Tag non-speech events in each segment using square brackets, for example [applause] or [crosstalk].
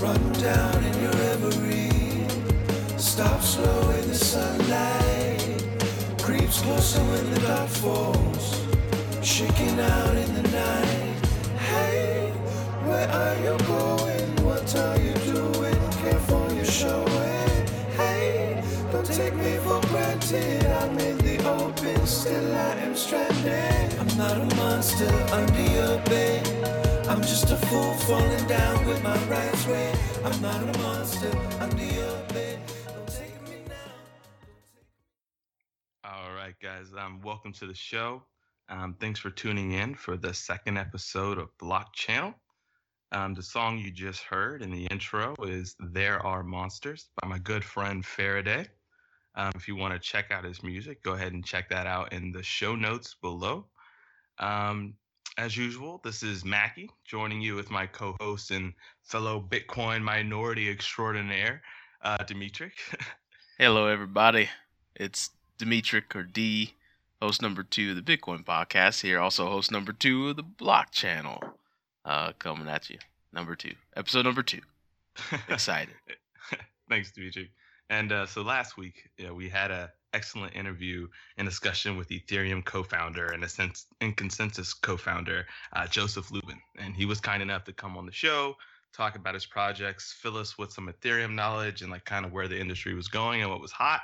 Run down in your reverie. Stop slow in the sunlight. Creeps closer when the dark falls. Shaking out in the night. Hey, where are you going? What are you doing? Careful you're showing. Hey, don't take me for granted. I'm in still I am stranded. I'm not a monster under your bed. I'm just a fool falling down with my. I'm not a monster under your bed. All right, guys. Um, welcome to the show. Um, thanks for tuning in for the second episode of Block Channel. Um, the song you just heard in the intro is "There Are Monsters" by my good friend Faraday. Um, if you want to check out his music, go ahead and check that out in the show notes below. Um, as usual, this is Mackie joining you with my co-host and fellow Bitcoin minority extraordinaire, uh, Dimitri. [laughs] Hello, everybody. It's Dimitri or D, host number two of the Bitcoin podcast. Here, also host number two of the Block Channel. Uh, coming at you, number two, episode number two. [laughs] Excited. Thanks, Dimitri. And uh, so last week, yeah, we had an excellent interview and discussion with Ethereum co-founder and a sense and ConsenSys co-founder uh, Joseph Lubin, and he was kind enough to come on the show, talk about his projects, fill us with some Ethereum knowledge and like kind of where the industry was going and what was hot.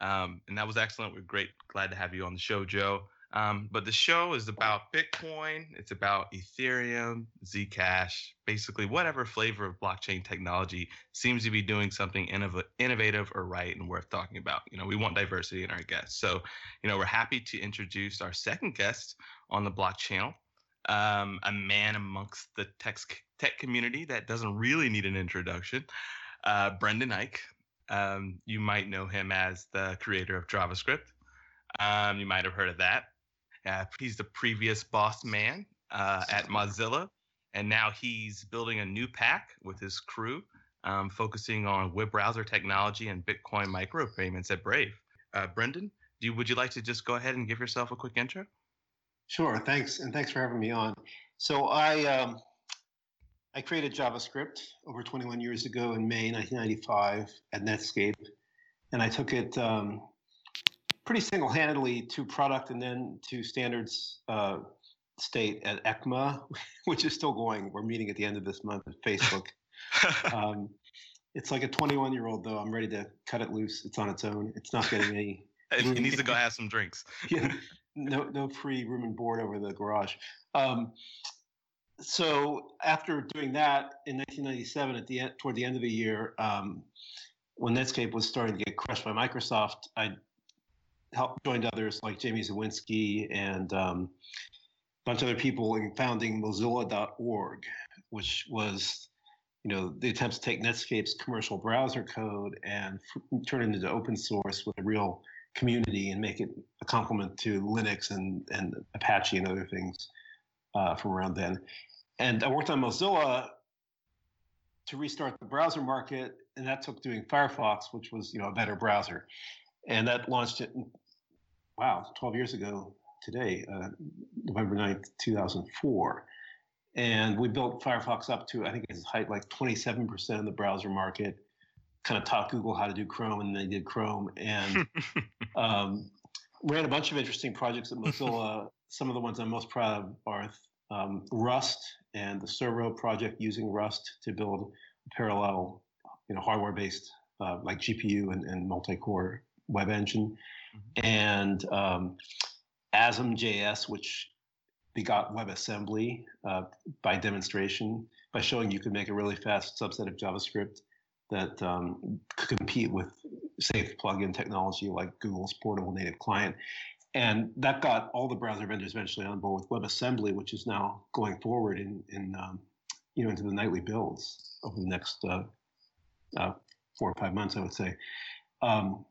Um, and that was excellent. We're great, glad to have you on the show, Joe. Um, but the show is about Bitcoin, it's about Ethereum, Zcash, basically whatever flavor of blockchain technology seems to be doing something innov- innovative or right and worth talking about. You know, we want diversity in our guests. So, you know, we're happy to introduce our second guest on the block channel, um, a man amongst the tech, tech community that doesn't really need an introduction, uh, Brendan Eich. Um, you might know him as the creator of JavaScript. Um, you might have heard of that. Uh, he's the previous boss man uh, at Mozilla, and now he's building a new pack with his crew, um, focusing on web browser technology and Bitcoin micropayments at Brave. Uh, Brendan, do you, would you like to just go ahead and give yourself a quick intro? Sure. Thanks, and thanks for having me on. So I um, I created JavaScript over 21 years ago in May 1995 at Netscape, and I took it um, pretty single-handedly to product and then to standards uh, state at ECMA, [laughs] which is still going. We're meeting at the end of this month at Facebook. [laughs] um, it's like a 21 year old though. I'm ready to cut it loose. It's on its own. It's not getting any. [laughs] he needs to go have some drinks. yeah, no, no free room and board over the garage. Um, so after doing that in 1997, at the end, toward the end of the year, um, when Netscape was starting to get crushed by Microsoft, I helped joined others like Jamie Zawinski and um, a bunch of other people in founding Mozilla.org, which was you know the attempts to take Netscape's commercial browser code and f- turn it into open source with a real community and make it a complement to Linux and and Apache and other things uh, from around then. And I worked on Mozilla to restart the browser market, and that took doing Firefox, which was you know a better browser, and that launched it. Wow, 12 years ago today, uh, November 9th, 2004. And we built Firefox up to I think its height like 27% of the browser market. Kind of taught Google how to do Chrome, and they did Chrome, and [laughs] um, ran a bunch of interesting projects at Mozilla. Some of the ones I'm most proud of are um, Rust and the Servo project using Rust to build parallel, you know, hardware-based uh, like GPU and, and, multi-core web engine. And um, ASM.js, which begot WebAssembly uh, by demonstration by showing you could make a really fast subset of JavaScript that um, could compete with safe plugin technology like Google's portable native client. And that got all the browser vendors eventually on board with WebAssembly, which is now going forward in, in um, you know, into the nightly builds over the next uh, uh, four or five months, I would say, um,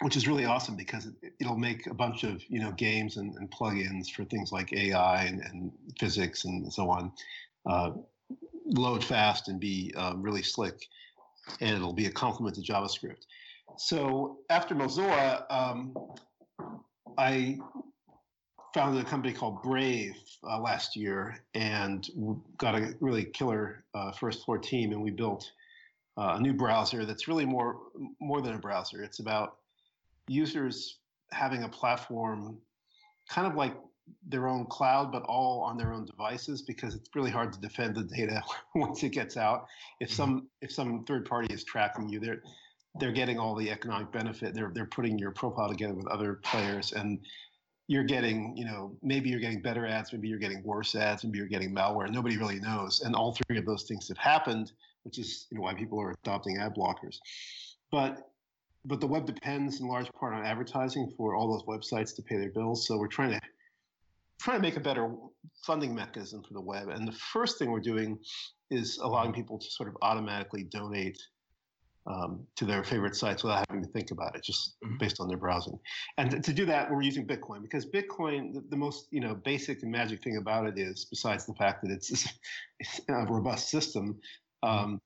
which is really awesome because it, will make a bunch of you know games and, and plugins for things like AI and, and physics and so on uh, load fast and be uh, really slick, and it'll be a complement to JavaScript. So after Mozilla, um, I founded a company called Brave uh, last year and got a really killer uh, first floor team, and we built uh, a new browser that's really more more than a browser. It's about users having a platform, kind of like their own cloud, but all on their own devices because it's really hard to defend the data [laughs] once it gets out. If mm-hmm. some if some third party is tracking you, they're they're getting all the economic benefit. They're they're putting your profile together with other players, and you're getting you know maybe you're getting better ads, maybe you're getting worse ads, maybe you're getting malware. Nobody really knows, and all three of those things have happened, which is you know why people are adopting ad blockers. But but the web depends in large part on advertising for all those websites to pay their bills. So we're trying to trying to make a better funding mechanism for the web. And the first thing we're doing is allowing people to sort of automatically donate um, to their favorite sites without having to think about it, just mm-hmm. based on their browsing. And to do that, we're using Bitcoin because Bitcoin, the, the, most you know basic and magic thing about it is, besides the fact that it's, [laughs] it's a robust system. Um,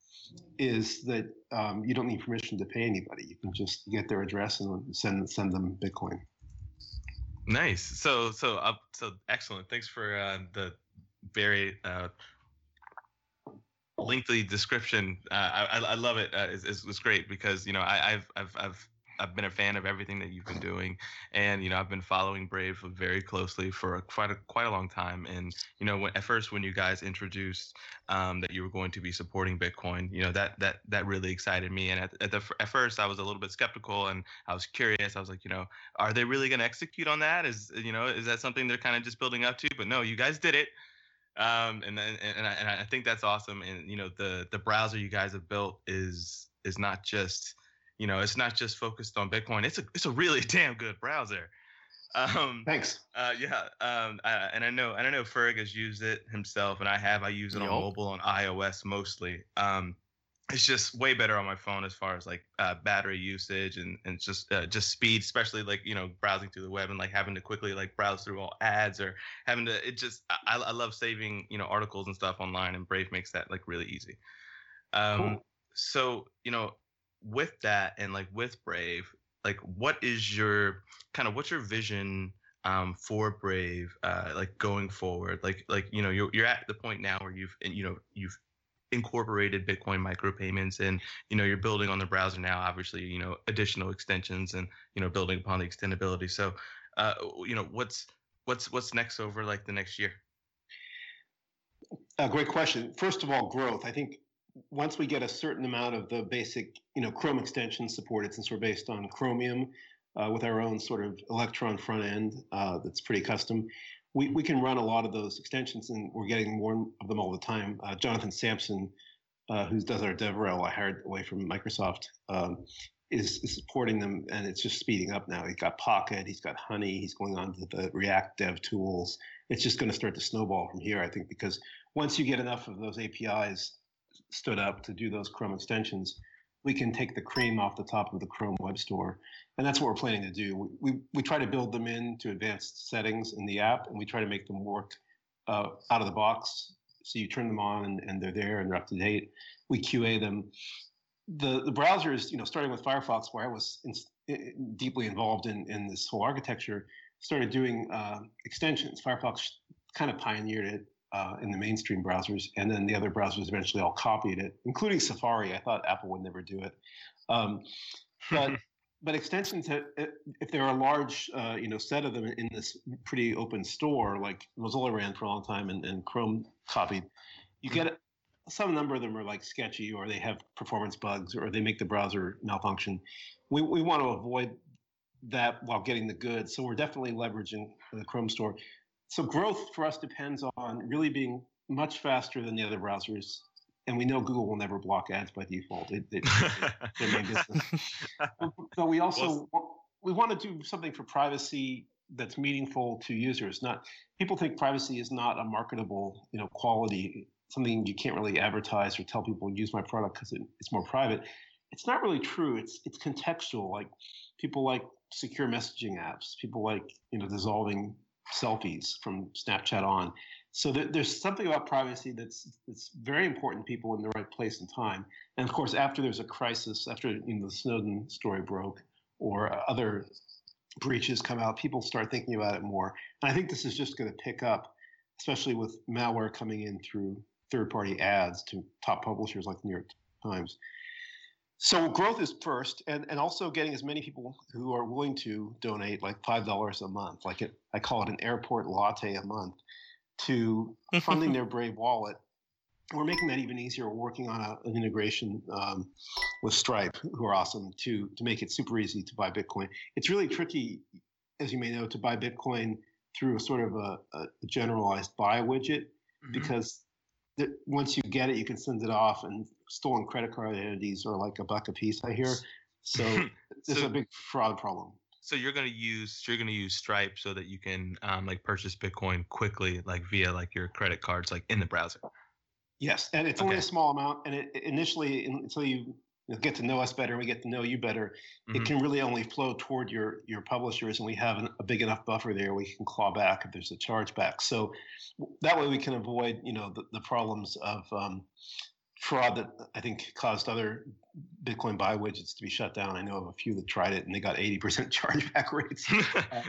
is that um, you don't need permission to pay anybody. You can just get their address and send send them Bitcoin. Nice. So so uh, so excellent. Thanks for uh, the very uh, lengthy description. Uh, I, I love it. Uh, it's, it's, great because you know I, have I've I've I've been a fan of everything that you've been doing, and you know I've been following Brave very closely for a, quite a quite a long time. And you know when, at first when you guys introduced um, that you were going to be supporting Bitcoin, you know that that that really excited me. And at, at the at first I was a little bit skeptical and I was curious. I was like, you know, are they really going to execute on that? Is you know is that something they're kind of just building up to? But no, you guys did it um, and and and I, and I think that's awesome. And you know, the the browser you guys have built is is not just you know it's not just focused on Bitcoin. It's a it's a really [laughs] damn good browser. Um, Thanks. Uh, yeah, um, I, and I know and I know Ferg has used it himself, and I have. I use it on mobile on iOS mostly. Um, it's just way better on my phone as far as like uh, battery usage and, and just uh, just speed, especially like you know browsing through the web and like having to quickly like browse through all ads or having to. It just I, I love saving you know articles and stuff online, and Brave makes that like really easy. Um, cool. So you know with that and like with Brave, like what is your kind of what's your vision? um, for Brave, uh, like going forward, like like you know you're you're at the point now where you've you know you've incorporated Bitcoin micropayments and you know you're building on the browser now obviously you know additional extensions and you know building upon the extendability. So uh, you know what's what's what's next over like the next year? A great question. First of all growth. I think once we get a certain amount of the basic you know chrome extensions supported since we're based on chromium uh, with our own sort of electron front end uh, that's pretty custom we, we can run a lot of those extensions, and we're getting more of them all the time. Uh, Jonathan Sampson, uh, who does our DevRel, I hired away from Microsoft, um, is, is, supporting them, and it's just speeding up now. He's got Pocket, he's got Honey, he's going on to the React Dev tools. It's just going to start to snowball from here, I think, because once you get enough of those APIs stood up to do those Chrome extensions, we can take the cream off the top of the Chrome Web Store and that's what we're planning to do. We, we try to build them into advanced settings in the app, and we try to make them work uh, out of the box. So you turn them on, and, and they're there, and they're up to date. We QA them. The the browser is, you know, starting with Firefox, where I was in, in, deeply involved in in this whole architecture, started doing uh, extensions. Firefox kind of pioneered it uh, in the mainstream browsers, and then the other browsers eventually all copied it, including Safari. I thought Apple would never do it, um, but [laughs] but extensions, have, if there are a large, uh, you know, set of them in this pretty open store, like Mozilla ran for a long time and, and Chrome copied, you get some number of them are like sketchy or they have performance bugs or they make the browser malfunction. We, we want to avoid that while getting the good. So we're definitely leveraging the Chrome store. So growth for us depends on really being much faster than the other browsers and we know Google will never block ads by default. [laughs] It, it, business. But we also we want to do something for privacy that's meaningful to users. Not people think privacy is not a marketable, you know, quality, something you can't really advertise or tell people use my product because it, it's more private. It's not really true. It's it's contextual. Like people like secure messaging apps. People like you know dissolving selfies from Snapchat on so there's something about privacy that's that's very important to people in the right place and time. And of course, after there's a crisis, after you know, the Snowden story broke, or uh, other breaches come out, people start thinking about it more. And I think this is just going to pick up, especially with malware coming in through third-party ads to top publishers like the New York Times. So growth is first, and, and also getting as many people who are willing to donate like five dollars a month, like it, I call it an airport latte a month, to [laughs] funding their Brave wallet. We're making that even easier. We're working on a, an integration um, with Stripe, who are awesome, to to make it super easy to buy Bitcoin. It's really tricky, as you may know, to buy Bitcoin through a sort of a, a generalized buy widget Mhm. because once you get it, you can send it off, and stolen credit card identities are like a buck a piece. I hear. So [laughs] there's So- a big fraud problem. So you're gonna use you're gonna use Stripe so that you can um, like purchase Bitcoin quickly, like via like your credit cards, like in the browser. Yes, and it's only a small amount, and it, initially, until you get to know us better and we get to know you better, Mhm. it can really only flow toward your your publishers, and we have an, a big enough buffer there we can claw back if there's a chargeback. So that way we can avoid you know the, the problems of um, fraud that I think caused other Bitcoin buy widgets to be shut down. I know of a few that tried it and they got 80% [laughs] chargeback rates, um,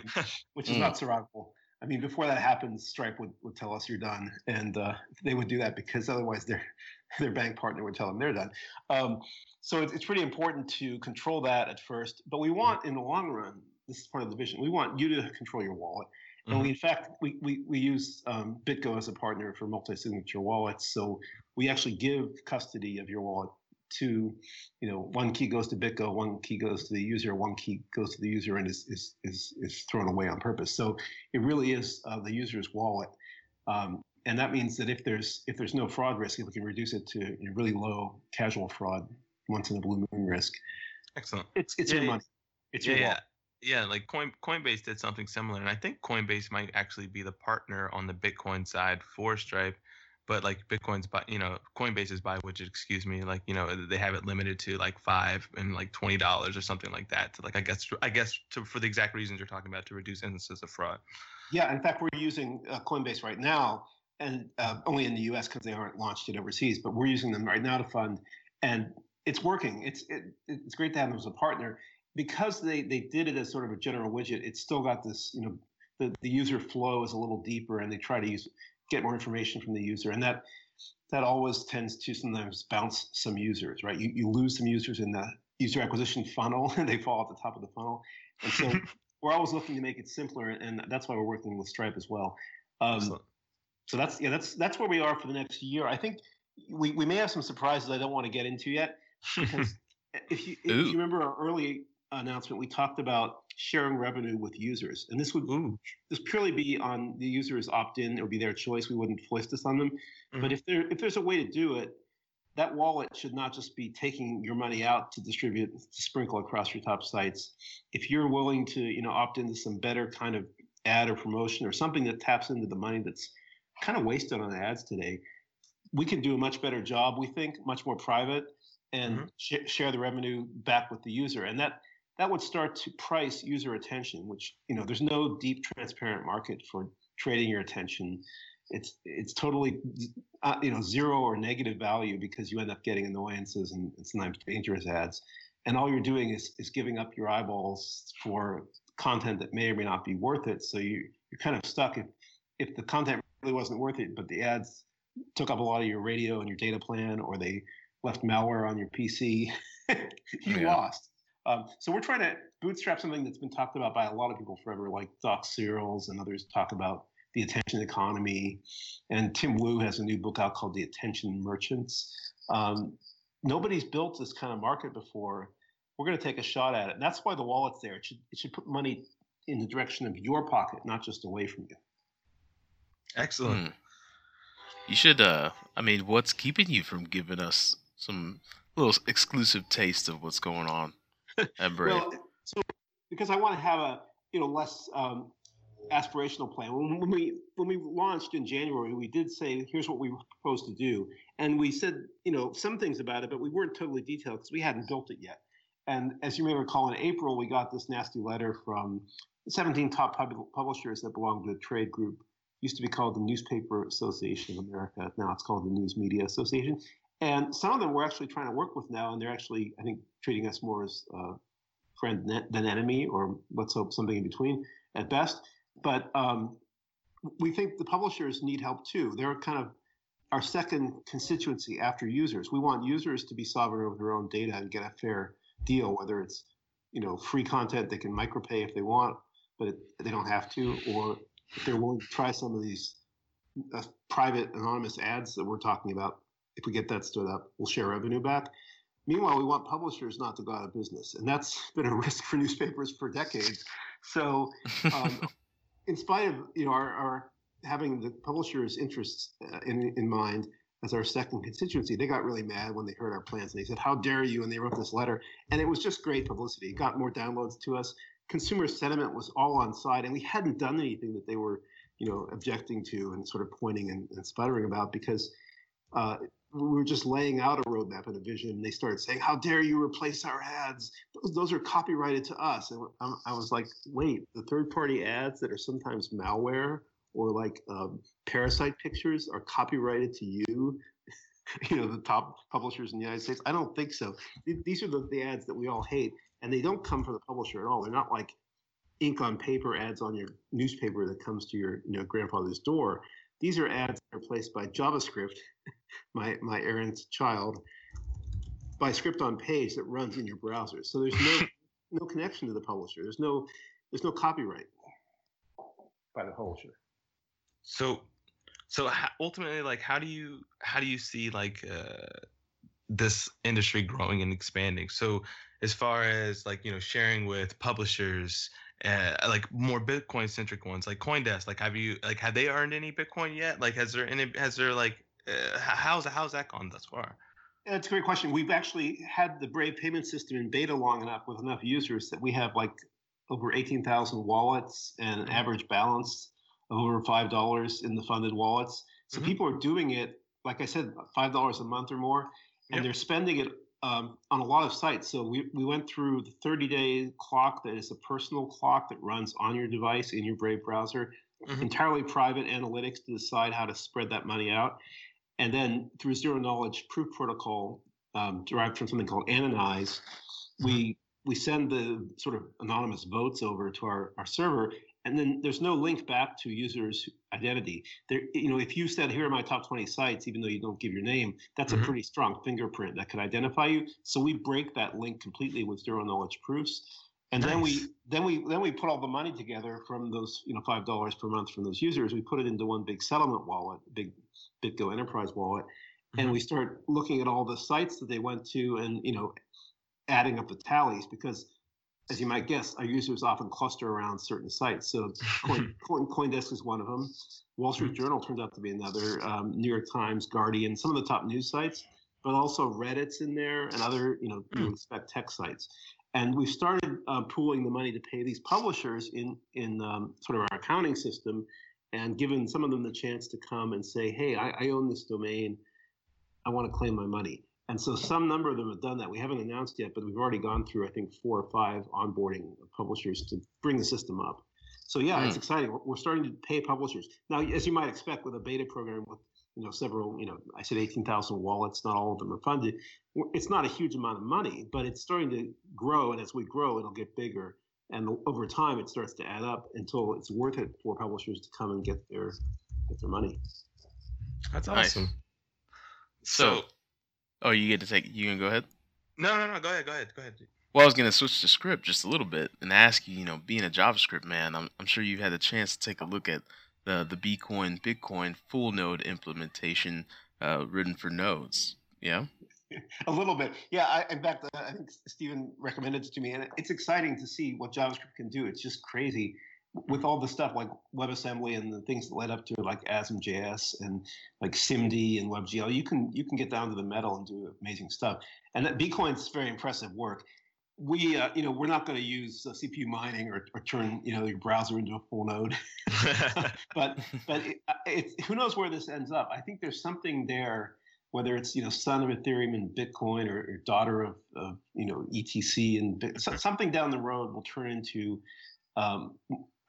which is Mm. not survivable. I mean, before that happens, Stripe would, would tell us you're done, and uh, they would do that because otherwise their [laughs] their bank partner would tell them they're done. Um, so it's, it's pretty important to control that at first, but we want in the long run. This is part of the vision. We want you to control your wallet, and we in fact we we, we use um, BitGo as a partner for multi-signature wallets. So we actually give custody of your wallet to, you know, one key goes to BitGo, one key goes to the user, one key goes to the user and is is is, is thrown away on purpose. So it really is uh, the user's wallet. Um, and that means that if there's if there's no fraud risk, if we can reduce it to you know, really low casual fraud, once in a blue moon risk, Excellent. it's it's Yeah, your money, it's Yeah, your yeah, wallet. yeah. Like Coin Coinbase did something similar, and I think Coinbase might actually be the partner on the Bitcoin side for Stripe. But like Bitcoin's buy, you know, Coinbase's buy widget, excuse me, like you know, they have it limited to like five and like twenty dollars or something like that. To like, I guess, I guess, to, for the exact reasons you're talking about, to reduce instances of fraud. Yeah, in fact, we're using uh, Coinbase right now, and uh, only in the U.S. because they aren't launched it overseas. But we're using them right now to fund, and it's working. It's it, it's great to have them as a partner because they they did it as sort of a general widget. It's still got this, you know, the the user flow is a little deeper, and they try to use get more information from the user, and that that always tends to sometimes bounce some users, right? You you lose some users in the user acquisition funnel, [laughs] and they fall at the top of the funnel, and so [laughs] we're always looking to make it simpler, and that's why we're working with Stripe as well. Um, so that's yeah, that's that's where we are for the next year. I think we, we may have some surprises I don't want to get into yet because [laughs] if you if Ooh. you remember our early announcement, we talked about sharing revenue with users, and this would Ooh. this purely be on the users opt in; it would be their choice. We wouldn't foist this on them. But if there if there's a way to do it, that wallet should not just be taking your money out to distribute to sprinkle across your top sites. If you're willing to you know opt into some better kind of ad or promotion or something that taps into the money that's kind of wasted on ads today, we can do a much better job. We think much more private and Mhm. sh- share the revenue back with the user, and that that would start to price user attention. Which you know, there's no deep, transparent market for trading your attention. It's it's totally uh, you know zero or negative value because you end up getting annoyances and, and sometimes dangerous ads, and all you're doing is is giving up your eyeballs for content that may or may not be worth it. So you you're kind of stuck if if the content really wasn't worth it, but the ads took up a lot of your radio and your data plan, or they left malware on your PC, [laughs] you Yeah. lost. Um, so we're trying to bootstrap something that's been talked about by a lot of people forever, like Doc Searls and others talk about the attention economy. And Tim Wu has a new book out called The Attention Merchants. Um, nobody's built this kind of market before. We're going to take a shot at it. And that's why the wallet's there. It should, it should put money in the direction of your pocket, not just away from you. Excellent. Hmm. You should. Uh, I mean, what's keeping you from giving us some little exclusive taste of what's going on Well, so because I want to have a you know less um, aspirational plan. When, we when we launched in January, we did say here's what we propose to do, and we said you know some things about it, but we weren't totally detailed because we hadn't built it yet. And as you may recall, in April we got this nasty letter from 17 top pub- publishers that belong to a trade group. Used to be called the Newspaper Association of America. Now it's called the News Media Association. And some of them we're actually trying to work with now, and they're actually, I think, treating us more as uh, friend than enemy, or let's hope something in between at best. But um, we think the publishers need help too. They're kind of our second constituency after users. We want users to be sovereign over their own data and get a fair deal, whether it's you know free content they can micropay if they want, but it, they don't have to, or if they're willing to try some of these uh, private anonymous ads that we're talking about. If we get that stood up, we'll share revenue back. Meanwhile, we want publishers not to go out of business, and that's [laughs] been a risk for newspapers for decades. So, um, [laughs] in spite of you know our, our having the publishers' interests uh, in in mind as our second constituency, they got really mad when they heard our plans and they said, "How dare you!" and they wrote this letter, and it was just great publicity. It got more downloads to us. Consumer sentiment was all on side, and we hadn't done anything that they were you know objecting to and sort of pointing and, and sputtering about because. Uh, we were just laying out a roadmap and a vision, and they started saying, "How dare you replace our ads? Those, those are copyrighted to us." And I was like, "Wait, the third-party ads that are sometimes malware or like um, parasite pictures are copyrighted to you?" [laughs] you know, the top publishers in the United States. I don't think so. These are the, the ads that we all hate, and they don't come from the publisher at all. They're not like ink on paper ads on your newspaper that comes to your you know grandfather's door. These are ads that are placed by JavaScript, my, my errant child, by script on page that runs in your browser. So there's no [laughs] no connection to the publisher. There's no there's no copyright by the publisher. So so ultimately like how do you how do you see like uh, this industry growing and expanding so as far as like you know sharing with publishers uh, like more Bitcoin centric ones, like CoinDesk. Like, have you like have they earned any Bitcoin yet? Like, has there any? Has there like uh, how's how's that gone thus far? That's a great question. We've actually had the Brave payment system in beta long enough with enough users that we have like over 18,000 wallets and an average balance of over five dollars in the funded wallets. So mm-hmm. people are doing it, like I said, five dollars a month or more, and yep. they're spending it um, on a lot of sites. So we, we went through the 30 day clock that is a personal clock that runs on your device in your Brave browser, mm-hmm. entirely private analytics to decide how to spread that money out. And then through zero knowledge proof protocol um, derived from something called Anonize, we we send the sort of anonymous votes over to our, our server and then there's no link back to users identity. There you know if you said here are my top 20 sites even though you don't give your name that's mm-hmm. a pretty strong fingerprint that could identify you. So we break that link completely with zero knowledge proofs. And nice. then we then we then we put all the money together from those you know five dollars per month from those users. We put it into one big settlement wallet big bitgo enterprise wallet mm-hmm. and we start looking at all the sites that they went to and you know adding up the tallies because as you might guess, our users often cluster around certain sites. So Coin, [laughs] Coin, CoinDesk is one of them. Wall Street mm-hmm. Journal turns out to be another. Um, New York Times, Guardian, some of the top news sites, but also Reddit's in there and other, you know, you hmm. expect tech sites. And we've started uh, pooling the money to pay these publishers in in um, sort of our accounting system, and given some of them the chance to come and say, "Hey, I, I own this domain. I want to claim my money." And so some number of them have done that. We haven't announced yet, but we've already gone through, I think, four or five onboarding publishers to bring the system up. So yeah, mm. it's hmm. exciting. We're starting to pay publishers now, as you might expect, with a beta program with you know several. You know, I said eighteen thousand wallets. Not all of them are funded. It's not a huge amount of money, but it's starting to grow, and as we grow, it'll get bigger. And over time, it starts to add up until it's worth it for publishers to come and get their get their money. That's awesome. Nice. So, Oh, you get to take. You can go ahead. No, no, no. Go ahead. Go ahead. Go ahead. Well, I was gonna switch to script just a little bit and ask you. You know, being a JavaScript man, I'm I'm sure you've had a chance to take a look at the the Bcoin Bitcoin full node implementation uh, written for nodes. Yeah. [laughs] a little bit, yeah. I, in fact, uh, I think Stephen recommended it to me, and it's exciting to see what JavaScript can do. It's just crazy with all the stuff like WebAssembly and the things that led up to it, like ASM.js and like SIMD and WebGL, you can you can get down to the metal and do amazing stuff. And that Bcoin's very impressive work. We, uh, you know, we're not going to use uh, CPU mining or, or turn, you know, your browser into a full node. [laughs] [laughs] but but it, uh, it, who knows where this ends up? I think there's something there, whether it's you know son of Ethereum and Bitcoin or, or daughter of, of, you know ETC and something down the road will turn into um,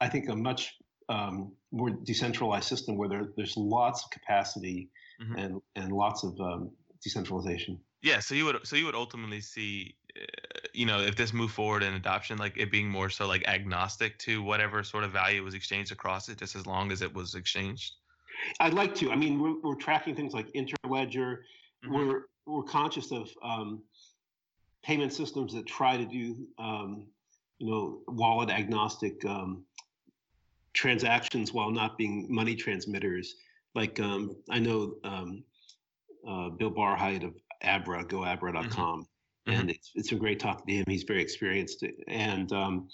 I think a much um, more decentralized system where there, there's lots of capacity mm-hmm. and and lots of um, decentralization. Yeah, so you would so you would ultimately see uh, you know, if this moved forward in adoption, like it being more so like agnostic to whatever sort of value was exchanged across it, just as long as it was exchanged? I'd like to. I mean, we're, we're tracking things like Interledger. Mhm. We're we're conscious of um, payment systems that try to do, um, you know, wallet agnostic um, transactions while not being money transmitters. Like um, I know um, uh, Bill Barhydt of Abra, GoAbra.com, and it's it's been great talking to him. He's very experienced, and um,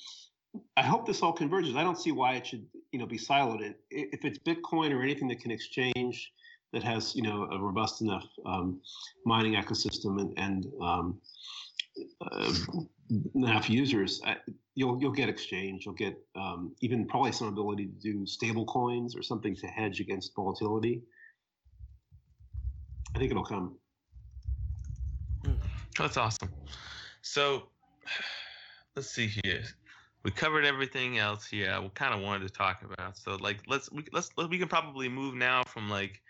I hope this all converges. I don't see why it should, you know, be siloed. If it's Bitcoin or anything that can exchange that has, you know, a robust enough um, mining ecosystem and, and um, uh, enough users, I, you'll you'll get exchange. You'll get um, even probably some ability to do stable coins or something to hedge against volatility. I think it'll come. That's awesome. So let's see here. We covered everything else Yeah, we kind of wanted to talk about. So like let's we let's we can probably move now from like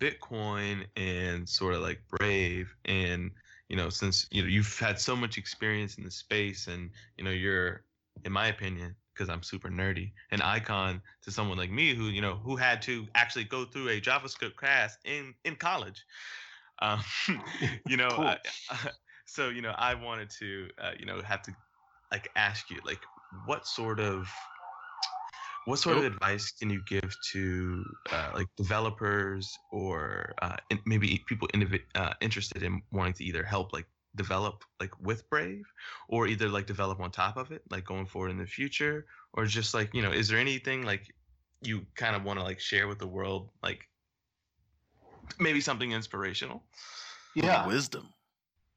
Bitcoin and sort of like Brave and you know since you know you've had so much experience in the space and you know you're in my opinion because I'm super nerdy an icon to someone like me who you know who had to actually go through a JavaScript class in in college. Um, [laughs] you know, Cool. I- [laughs] so you know i wanted to uh, you know have to like ask you like what sort of what sort of advice can you give to uh, like developers or uh, in, maybe people indivi- uh, interested in wanting to either help like develop like with brave or either like develop on top of it like going forward in the future or just like you know is there anything like you kind of want to like share with the world like maybe something inspirational Yeah Wisdom.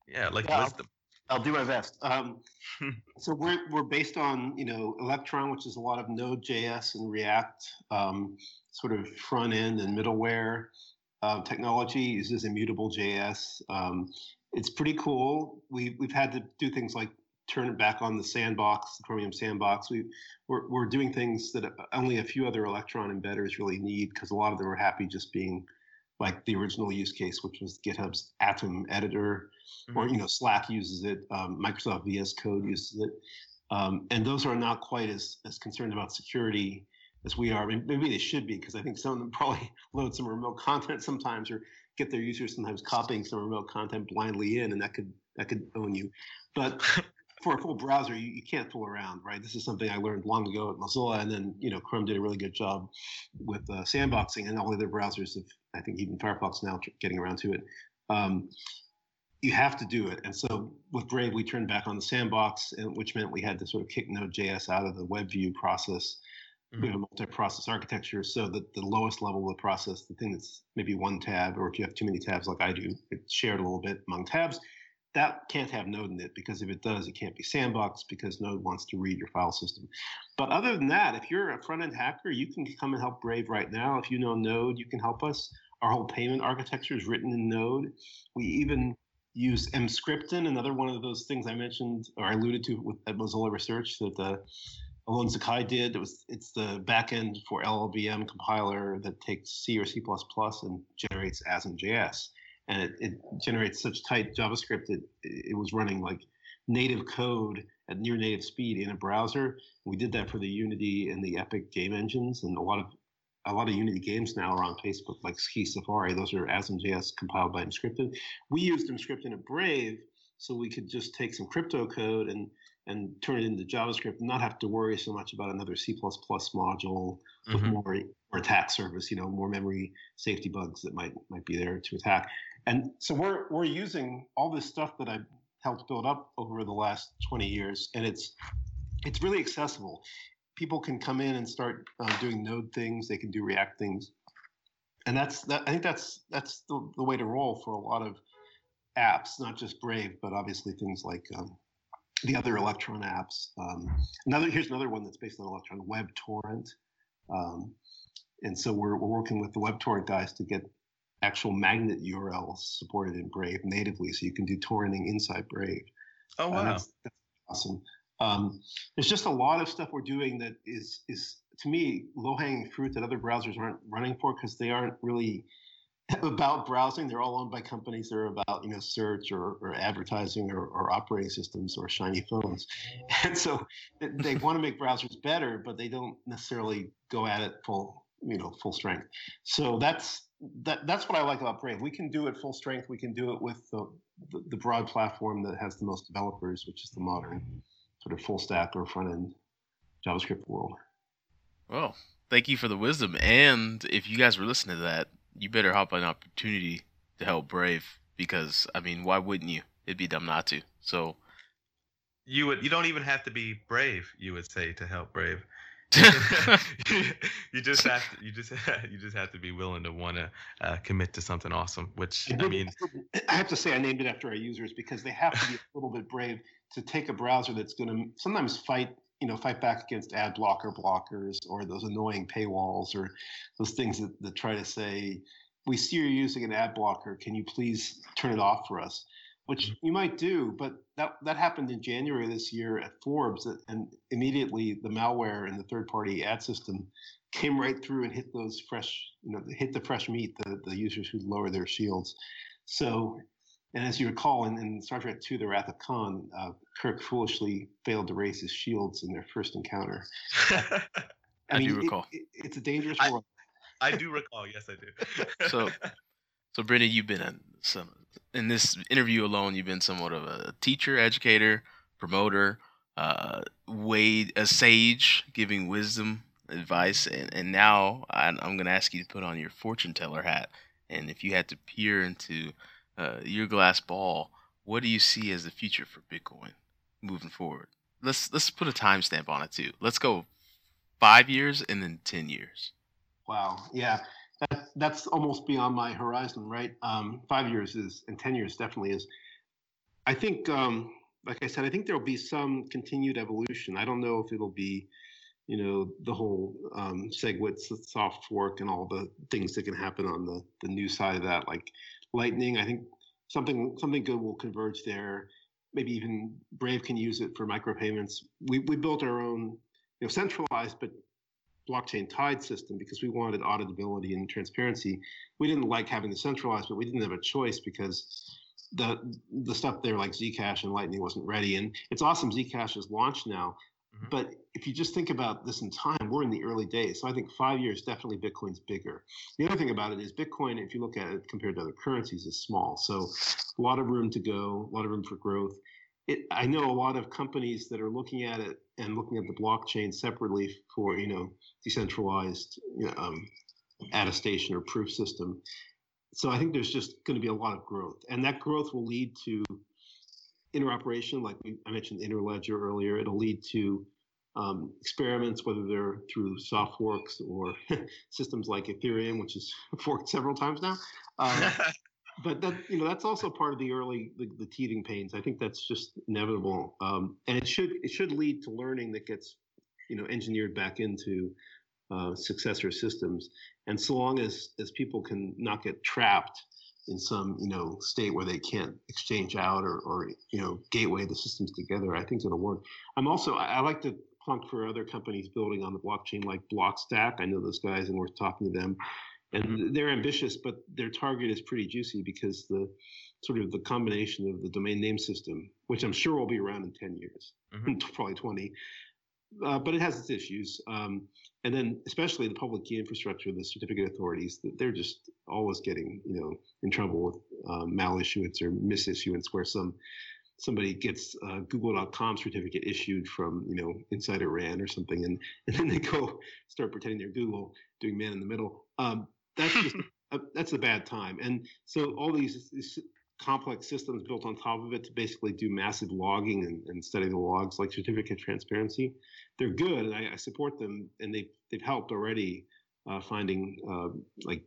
yeah like Yeah. wisdom I'll do my best. Um, [laughs] so we're we're based on you know Electron, which is a lot of Node.js and React, um, sort of front end and middleware uh, technology. Uses immutable JS. Um, it's pretty cool. We we've had to do things like turn it back on the sandbox, the Chromium sandbox. We we're we're doing things that only a few other Electron embedders really need because a lot of them are happy just being like the original use case, which was GitHub's Atom editor or you know Slack uses it, um, Microsoft VS Code uses it, um, and those are not quite as as concerned about security as we are. I mean, Maybe they should be because I think some of them [laughs] probably load some remote content sometimes or get their users sometimes copying some remote content blindly in, and that could that could own you. But [laughs] for a full browser, you, you can't fool around, right? This is something I learned long ago at Mozilla, and then you know Chrome did a really good job with uh, sandboxing, and all the other browsers have, I think even Firefox now getting around to it. Um, you have to do it. And so with Brave, we turned back on the sandbox, and, which meant we had to sort of kick Node.js out of the web view process. We have a multi-process architecture, so that the lowest level of the process, the thing that's maybe one tab, or if you have too many tabs like I do, it's shared a little bit among tabs. That can't have Node in it because if it does, it can't be sandboxed because Node wants to read your file system. But other than that, if you're a front-end hacker, you can come and help Brave right now. If you know Node, you can help us. Our whole payment architecture is written in Node. We even use Emscripten, another one of those things I mentioned or I alluded to with at Mozilla Research that uh, Alon Zakai did. It was it's the backend for LLVM compiler that takes C or C++ and generates ASM.js, and it, it generates such tight JavaScript that it, was running like native code at near native speed in a browser. We did that for the Unity and the Epic game engines, and a lot of a lot of Unity games now are on Facebook, like Ski Safari. Those are ASM.js compiled by Emscripten. We used Emscripten at Brave, so we could just take some crypto code and and turn it into JavaScript, and not have to worry so much about another C++ module with Mhm. more, more attack surface. You know, more memory safety bugs that might might be there to attack. And so we're we're using all this stuff that I've helped build up over the last 20 years, and it's it's really accessible. People can come in and start uh, doing Node things. They can do React things, and that's that. I think that's that's the, the way to roll for a lot of apps, not just Brave, but obviously things like um, the other Electron apps. Um, another here's another one that's based on Electron, WebTorrent, um, and so we're we're working with the WebTorrent guys to get actual magnet URLs supported in Brave natively, so you can do torrenting inside Brave. Oh And wow. that's, that's awesome. Um, there's just a lot of stuff we're doing that is is to me low hanging fruit that other browsers aren't running for because they aren't really [laughs] about browsing. They're all owned by companies that are about you know search or, or advertising or, or operating systems or shiny phones, [laughs] and so they want to make browsers better, but they don't necessarily go at it full you know full strength. So that's that that's what I like about Brave. We can do it full strength. We can do it with the the, the broad platform that has the most developers, which is the modern sort of full stack or front end JavaScript world. Well, thank you for the wisdom. And if you guys were listening to that, you better hop on an opportunity to help Brave because I mean, why wouldn't you? It'd be dumb not to. So you would you don't even have to be brave, you would say, to help Brave. [laughs] you just have to, you just [laughs] you just have to be willing to want to uh, commit to something awesome. Which I mean, I have to say I named it after our users because they have to be a little bit brave to take a browser that's going to sometimes fight you know fight back against ad blocker blockers or those annoying paywalls or those things that, that try to say we see you're using an ad blocker can you please turn it off for us which mm-hmm. you might do but that that happened in january this year at forbes and immediately the malware in the third party ad system came right through and hit those fresh you know hit the fresh meat the, the users who lower their shields so and as you recall, in, in Star Trek II, The Wrath of Khan, uh, Kirk foolishly failed to raise his shields in their first encounter. [laughs] I, I mean, do recall. It, it, it's a dangerous I, world. I do recall. Yes, I do. [laughs] so, so Brendan, you've been in some in this interview alone. You've been somewhat of a teacher, educator, promoter, uh, Wade, a sage, giving wisdom, advice, and and now I'm, I'm going to ask you to put on your fortune teller hat. And if you had to peer into uh, your glass ball, what do you see as the future for Bitcoin moving forward? Let's let's put a timestamp on it too. Let's go five years and then ten years. Wow, yeah, that, that's almost beyond my horizon, right? Um, five years is and ten years definitely is. I think, um, like I said, I think there will be some continued evolution. I don't know if it'll be, you know, the whole um, SegWit soft fork and all the things that can happen on the the new side of that, like Lightning. I think something something good will converge there. Maybe even Brave can use it for micropayments. We we built our own, you know, centralized but blockchain tied system because we wanted auditability and transparency. We didn't like having the centralized, but we didn't have a choice because the the stuff there like Zcash and Lightning wasn't ready. And it's awesome Zcash is launched now, Mm-hmm. But if you just think about this in time, we're in the early days. So I think five years, definitely Bitcoin's bigger. The other thing about it is Bitcoin, if you look at it compared to other currencies, is small. So a lot of room to go, a lot of room for growth. It, I know a lot of companies that are looking at it and looking at the blockchain separately for, you know, decentralized you know, um, attestation or proof system. So I think there's just going to be a lot of growth. And that growth will lead to interoperation, like we, I mentioned Interledger earlier, it'll lead to um, experiments, whether they're through soft forks or [laughs] systems like Ethereum, which is [laughs] forked several times now. Um, [laughs] but that you know that's also part of the early the, the teething pains. I think that's just inevitable, um, and it should it should lead to learning that gets you know engineered back into uh, successor systems. And so long as as people can not get trapped in some you know state where they can't exchange out or, or you know gateway the systems together i think it'll work i'm also i, I like to plunk for other companies building on the blockchain like blockstack i know those guys and we're talking to them and mm-hmm. they're ambitious but their target is pretty juicy because the sort of the combination of the domain name system which i'm sure will be around in 10 years mm-hmm. [laughs] probably 20 uh, but it has its issues. Um, and then, especially the public key infrastructure, the certificate authorities, they're just always getting, you know, in trouble with um, malissuance or misissuance, where some somebody gets a Google.com certificate issued from, you know, inside Iran or something, and [laughs] and then they go start pretending they're Google, doing man in the middle. Um, that's just [laughs] a, that's a bad time. And so all these, these complex systems built on top of it to basically do massive logging and, and study the logs like certificate transparency. They're good and I, I support them and they, they've helped already uh, finding uh, like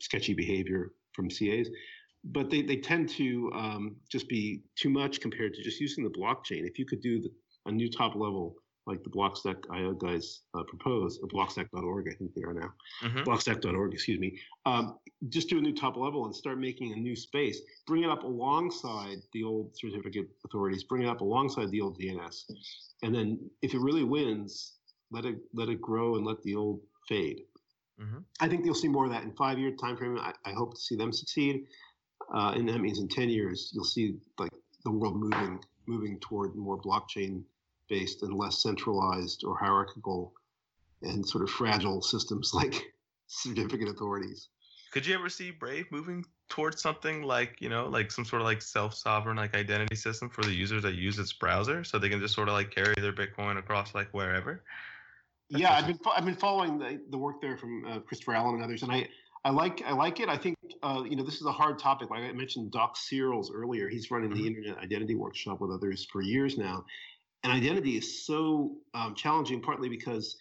sketchy behavior from CAs. But they, they tend to um, just be too much compared to just using the blockchain. If you could do the, a new top level like the Blockstack.io guys uh, propose, or Blockstack.org, I think they are now, mm-hmm. Blockstack.org, excuse me. Um, just do a new top level and start making a new space. Bring it up alongside the old certificate authorities. Bring it up alongside the old DNS, and then if it really wins, let it let it grow and let the old fade. Mm-hmm. I think you'll see more of that in five year time frame. I, I hope to see them succeed, uh, and that means in ten years you'll see like the world moving moving toward more blockchain based and less centralized or hierarchical and sort of fragile systems [laughs] like certificate authorities. Could you ever see Brave moving towards something like you know like some sort of like self-sovereign like identity system for the users that use its browser, so they can just sort of like carry their Bitcoin across like wherever? yeah, I've been I've been following the, the work there from uh, Christopher Allen and others, and I I like I like it. I think uh, you know this is a hard topic. Like I mentioned, Doc Searls earlier. He's running the Mhm. Internet Identity Workshop with others for years now, and identity is so um, challenging. Partly because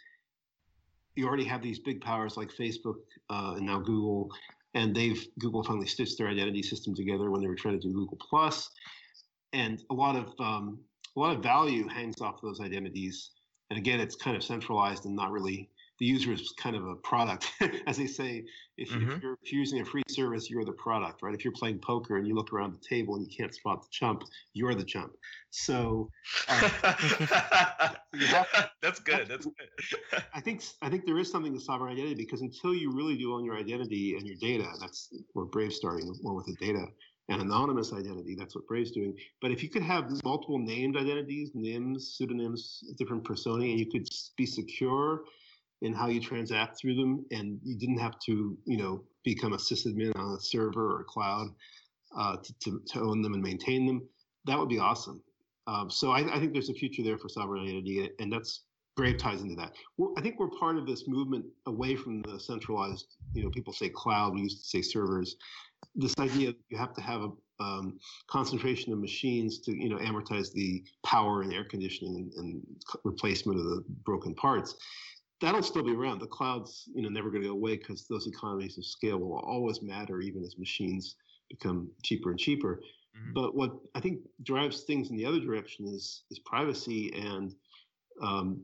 you already have these big powers like Facebook uh, and now Google, and they've Google finally stitched their identity system together when they were trying to do Google Plus, and a lot of um, a lot of value hangs off those identities. And again, it's kind of centralized and not really the user is kind of a product, [laughs] as they say. If, Mhm. if, you're, if you're using a free service, you're the product, right? If you're playing poker and you look around the table and you can't spot the chump, you're the chump. So [laughs] have- That's good. That's good. [laughs] I think I think there is something to sovereign identity because until you really do own your identity and your data, that's where Brave's starting more with the data and anonymous identity. That's what Brave's doing. But if you could have multiple named identities, nyms, pseudonyms, different personae, and you could be secure in how you transact through them, and you didn't have to, you know, become a sysadmin on a server or a cloud uh, to, to, to own them and maintain them, that would be awesome. Um, so I, I think there's a future there for sovereign identity, and that's Brave ties into that. We're, I think we're part of this movement away from the centralized. You know, people say cloud. We used to say servers. This idea that you have to have a um, concentration of machines to you know amortize the power and air conditioning and, and replacement of the broken parts. That'll still be around. The cloud's you know never going to go away because those economies of scale will always matter, even as machines become cheaper and cheaper. Mhm. But what I think drives things in the other direction is is privacy and um,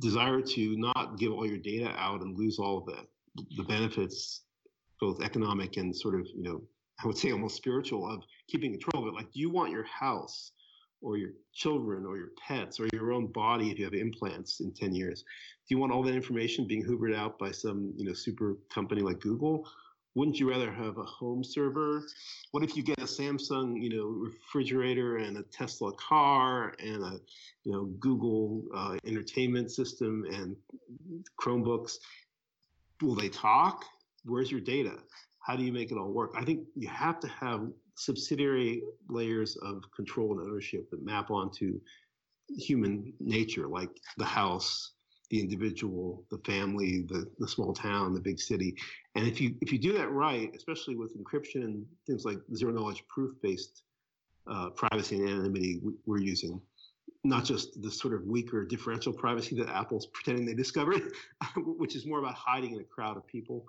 desire to not give all your data out and lose all of the the benefits, both economic and sort of you know I would say almost spiritual of keeping control of it. Like, do you want your house or your children or your pets or your own body if you have implants in 10 years? Do you want all that information being hoovered out by some you know super company like Google? Wouldn't you rather have a home server? What if you get a Samsung, you know, refrigerator and a Tesla car and a, you know, Google uh, entertainment system and Chromebooks? Will they talk? Where's your data? How do you make it all work? I think you have to have subsidiary layers of control and ownership that map onto human nature, like the house, the individual, the family, the, the small town, the big city. And if you if you do that right, especially with encryption and things like zero knowledge proof based uh, privacy and anonymity we- we're using, not just the sort of weaker differential privacy that Apple's pretending they discovered, [laughs] which is more about hiding in a crowd of people.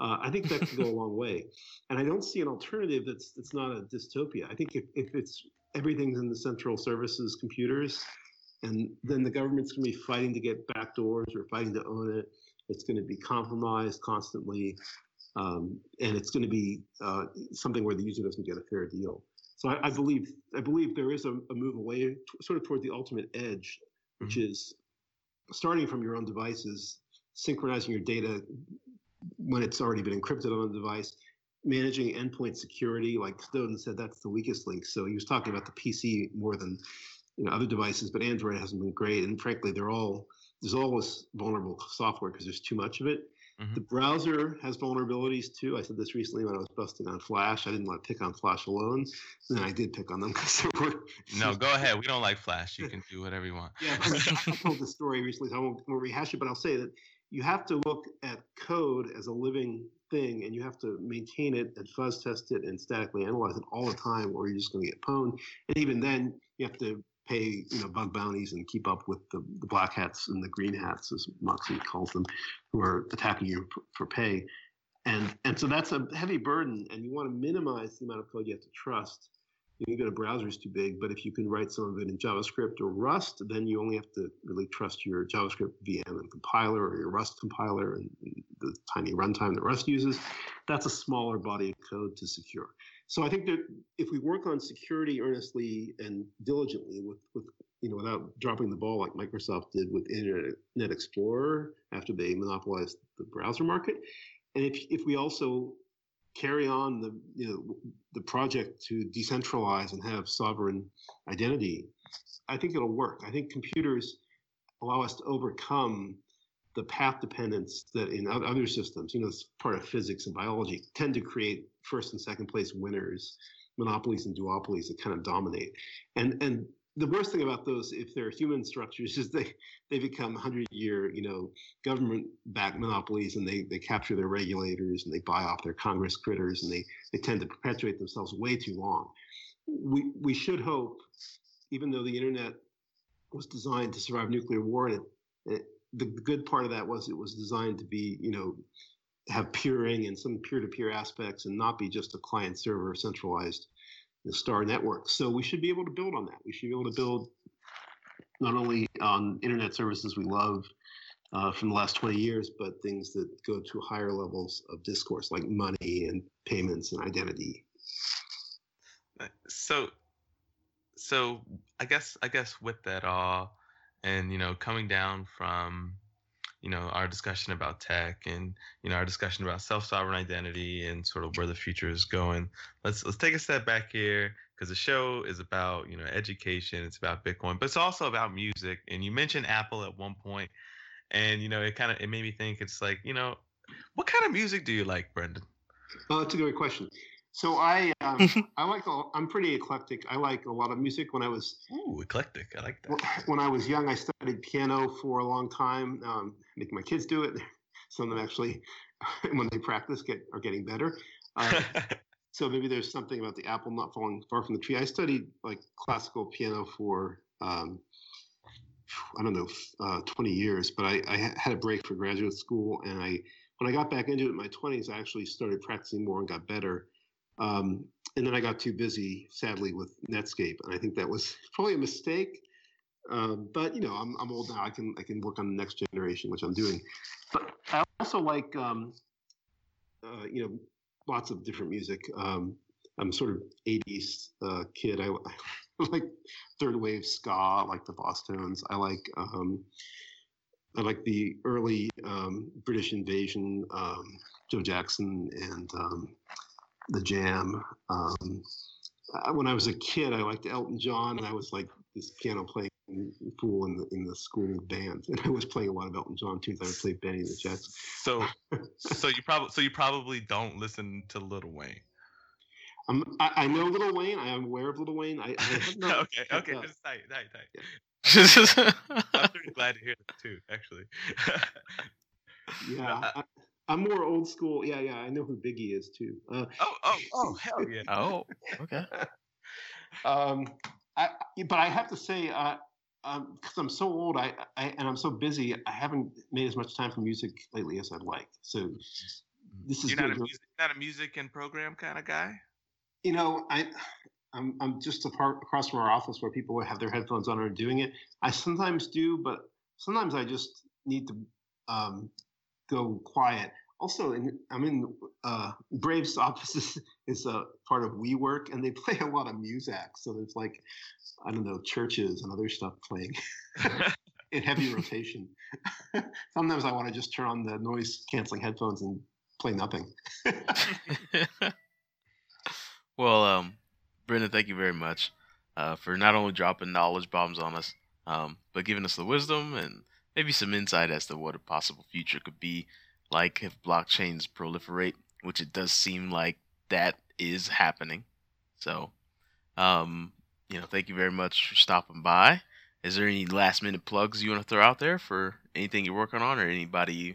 Uh, I think that could go a [laughs] long way, and I don't see an alternative that's that's not a dystopia. I think if, if it's everything's in the central services computers, and then the government's going to be fighting to get backdoors or fighting to own it. It's going to be compromised constantly, um, and it's going to be uh, something where the user doesn't get a fair deal. So I, I believe I believe there is a, a move away, t- sort of toward the ultimate edge, which is starting from your own devices, synchronizing your data when it's already been encrypted on the device, managing endpoint security. Like Snowden said, that's the weakest link. So he was talking about the PC more than you know other devices, but Android hasn't been great, and frankly, they're all there's always vulnerable software because there's too much of it. Mhm. The browser has vulnerabilities too. I said this recently when I was busting on Flash. I didn't want to pick on Flash alone, and then I did pick on them [laughs] because there were No, go ahead. We don't like Flash. You can do whatever you want. yeah, I told the story recently, so I won't, won't rehash it, but I'll say that you have to look at code as a living thing, and you have to maintain it and fuzz test it and statically analyze it all the time, or you're just going to get pwned. And even then, you have to pay you know bug bounties and keep up with the, the black hats and the green hats, as Moxie calls them, who are attacking you for, pay. And and so that's a heavy burden, and you want to minimize the amount of code you have to trust you can go to browsers too big, but if you can write some of it in JavaScript or Rust, then you only have to really trust your JavaScript VM and compiler or your Rust compiler and the tiny runtime that Rust uses. That's a smaller body of code to secure. So I think that if we work on security earnestly and diligently with, with you know, without dropping the ball like Microsoft did with Internet Explorer after they monopolized the browser market. And if if we also carry on the you know the project to decentralize and have sovereign identity, I think it'll work. I think computers allow us to overcome the path dependence that in other systems, you know, it's part of physics and biology, tend to create first and second place winners, monopolies and duopolies that kind of dominate. And and the worst thing about those, if they're human structures, [laughs] is they they become hundred year, you know, government backed monopolies, and they they capture their regulators and they buy off their Congress critters, and they they tend to perpetuate themselves way too long. We we should hope, even though the internet was designed to survive nuclear war, and it, it, the good part of that was it was designed to be, you know, have peering and some peer-to-peer aspects, and not be just a client-server centralized the star network. So we should be able to build on that. We should be able to build not only on internet services we love uh, from the last 20 years, but things that go to higher levels of discourse like money and payments and identity. So, so I guess I guess with that all, and you know, coming down from you know our discussion about tech and you know our discussion about self-sovereign identity and sort of where the future is going. Let's let's take a step back here because the show is about you know education it's about bitcoin but it's also about music and you mentioned apple at one point and you know it kind of it made me think it's like you know what kind of music do you like brendan? Well that's a great question so I um, I like I'm pretty eclectic. I like a lot of music. When I was ooh eclectic, I like that. When I was young, I studied piano for a long time. Um, making my kids do it. [laughs] Some of them actually, [laughs] when they practice, get are getting better. Uh, [laughs] so maybe there's something about the apple not falling far from the tree. I studied like classical piano for um, I don't know uh, 20 years, but I, I had a break for graduate school, and I when I got back into it in my 20s, I actually started practicing more and got better. Um, and then I got too busy, sadly, with Netscape, and I think that was [laughs] probably a mistake. Um, but you know, I'm I'm old now. I can I can work on the next generation, which I'm doing. But I also like um, uh, you know lots of different music. Um, I'm sort of 80s uh, kid. I, [laughs] I, like third wave ska, I like the Bosstones. I like um, I like the early um, British invasion, um, Joe Jackson and the Jam. Um, when I was a kid, I liked Elton John, and I was like this piano playing fool in the in the school band, [laughs] and I was playing a lot of Elton John tunes. I would play Benny the Jets. So, so you probably so you probably don't listen to Lil Wayne. Um, I, I know Lil Wayne. I am aware of Lil Wayne. I, I not, [laughs] okay, okay, uh, just tight, tight, tight. [laughs] I'm pretty glad to hear that too, actually. yeah, uh, I, am more old school. Yeah, yeah, I know who Biggie is too. Uh, oh, oh, oh, hell yeah. Oh, okay. [laughs] um, I, but I have to say, uh, because um, I'm so old, I, I, and I'm so busy, I haven't made as much time for music lately as I'd like. So this is You're not a, music, not a music and program kind of guy. You know, I I'm I'm just apart, across from our office where people have their headphones on and are doing it. I sometimes do, but sometimes I just need to um, go quiet. Also, in, I'm in uh, Braves' [laughs] office is, is a part of WeWork, and they play a lot of music. So there's like, I don't know, churches and other stuff playing [laughs] in heavy rotation. [laughs] Sometimes I want to just turn on the noise canceling headphones and play nothing. well, um, Brendan, thank you very much uh, for not only dropping knowledge bombs on us, um, but giving us the wisdom and maybe some insight as to what a possible future could be like if blockchains proliferate, which it does seem like that is happening. So, um, you know, thank you very much for stopping by. Is there any last minute plugs you want to throw out there for anything you're working on or anybody you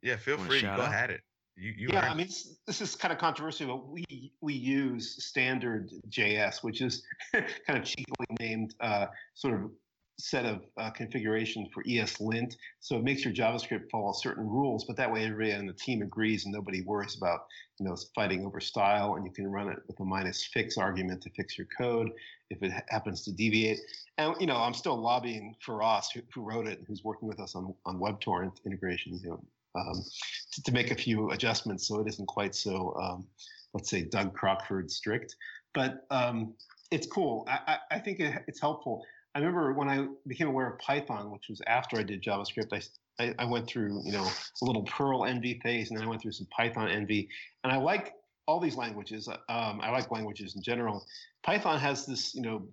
Yeah, feel free. Go out? ahead it. You, you yeah, I mean, this, this is kind of controversial, but we we use standard JS, which is [laughs] kind of cheaply named uh, sort of set of uh, configurations for ESLint. So it makes your JavaScript follow certain rules, but that way everybody on the team agrees and nobody worries about, you know, fighting over style. And you can run it with a minus fix argument to fix your code if it happens to deviate. And, you know, I'm still lobbying Feross, who, who wrote it and who's working with us on, on WebTorrent integration, you know, um, to, to, make a few adjustments so it isn't quite so, um, let's say, Doug Crockford strict. But um, it's cool. I, I, I think it, it's helpful. I remember when I became aware of Python, which was after I did JavaScript. I I, I went through you know a little Perl envy phase, and then I went through some Python envy, and I like all these languages. Um, I like languages in general. Python has this you know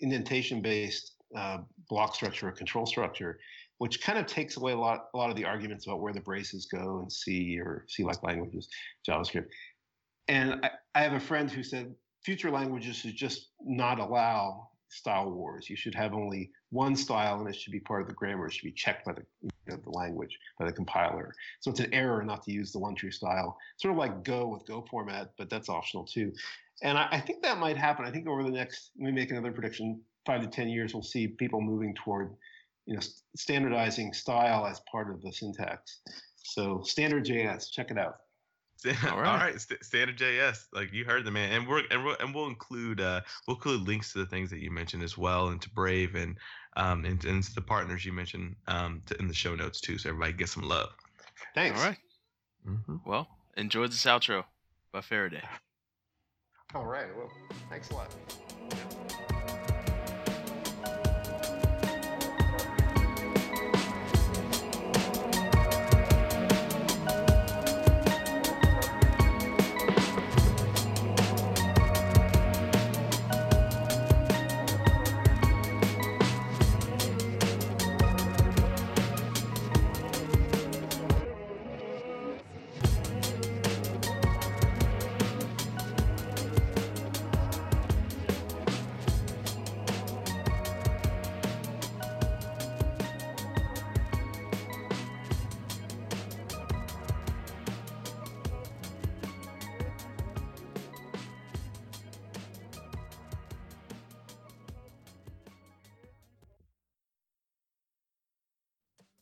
indentation based uh, block structure or control structure, which kind of takes away a lot a lot of the arguments about where the braces go in C or C like languages, JavaScript. And I, I have a friend who said future languages should just not allow style wars. You should have only one style, and it should be part of the grammar. It should be checked by the you know, the language by the compiler. So it's an error not to use the one true style. Sort of like Go with Go format, but that's optional too. And I, I think that might happen. I think over the next, me make another prediction. Five to ten years, we'll see people moving toward, you know, standardizing style as part of the syntax. So standard JS, check it out. All right, All right. St- standard JS, like you heard the man, and we're and we'll, and we'll include uh, we'll include links to the things that you mentioned as well, and to Brave and um and, and to the partners you mentioned um to, in the show notes too, so everybody get some love. Thanks. All right. Mm-hmm. Well, enjoy this outro by Faraday. All right. Well, thanks a lot.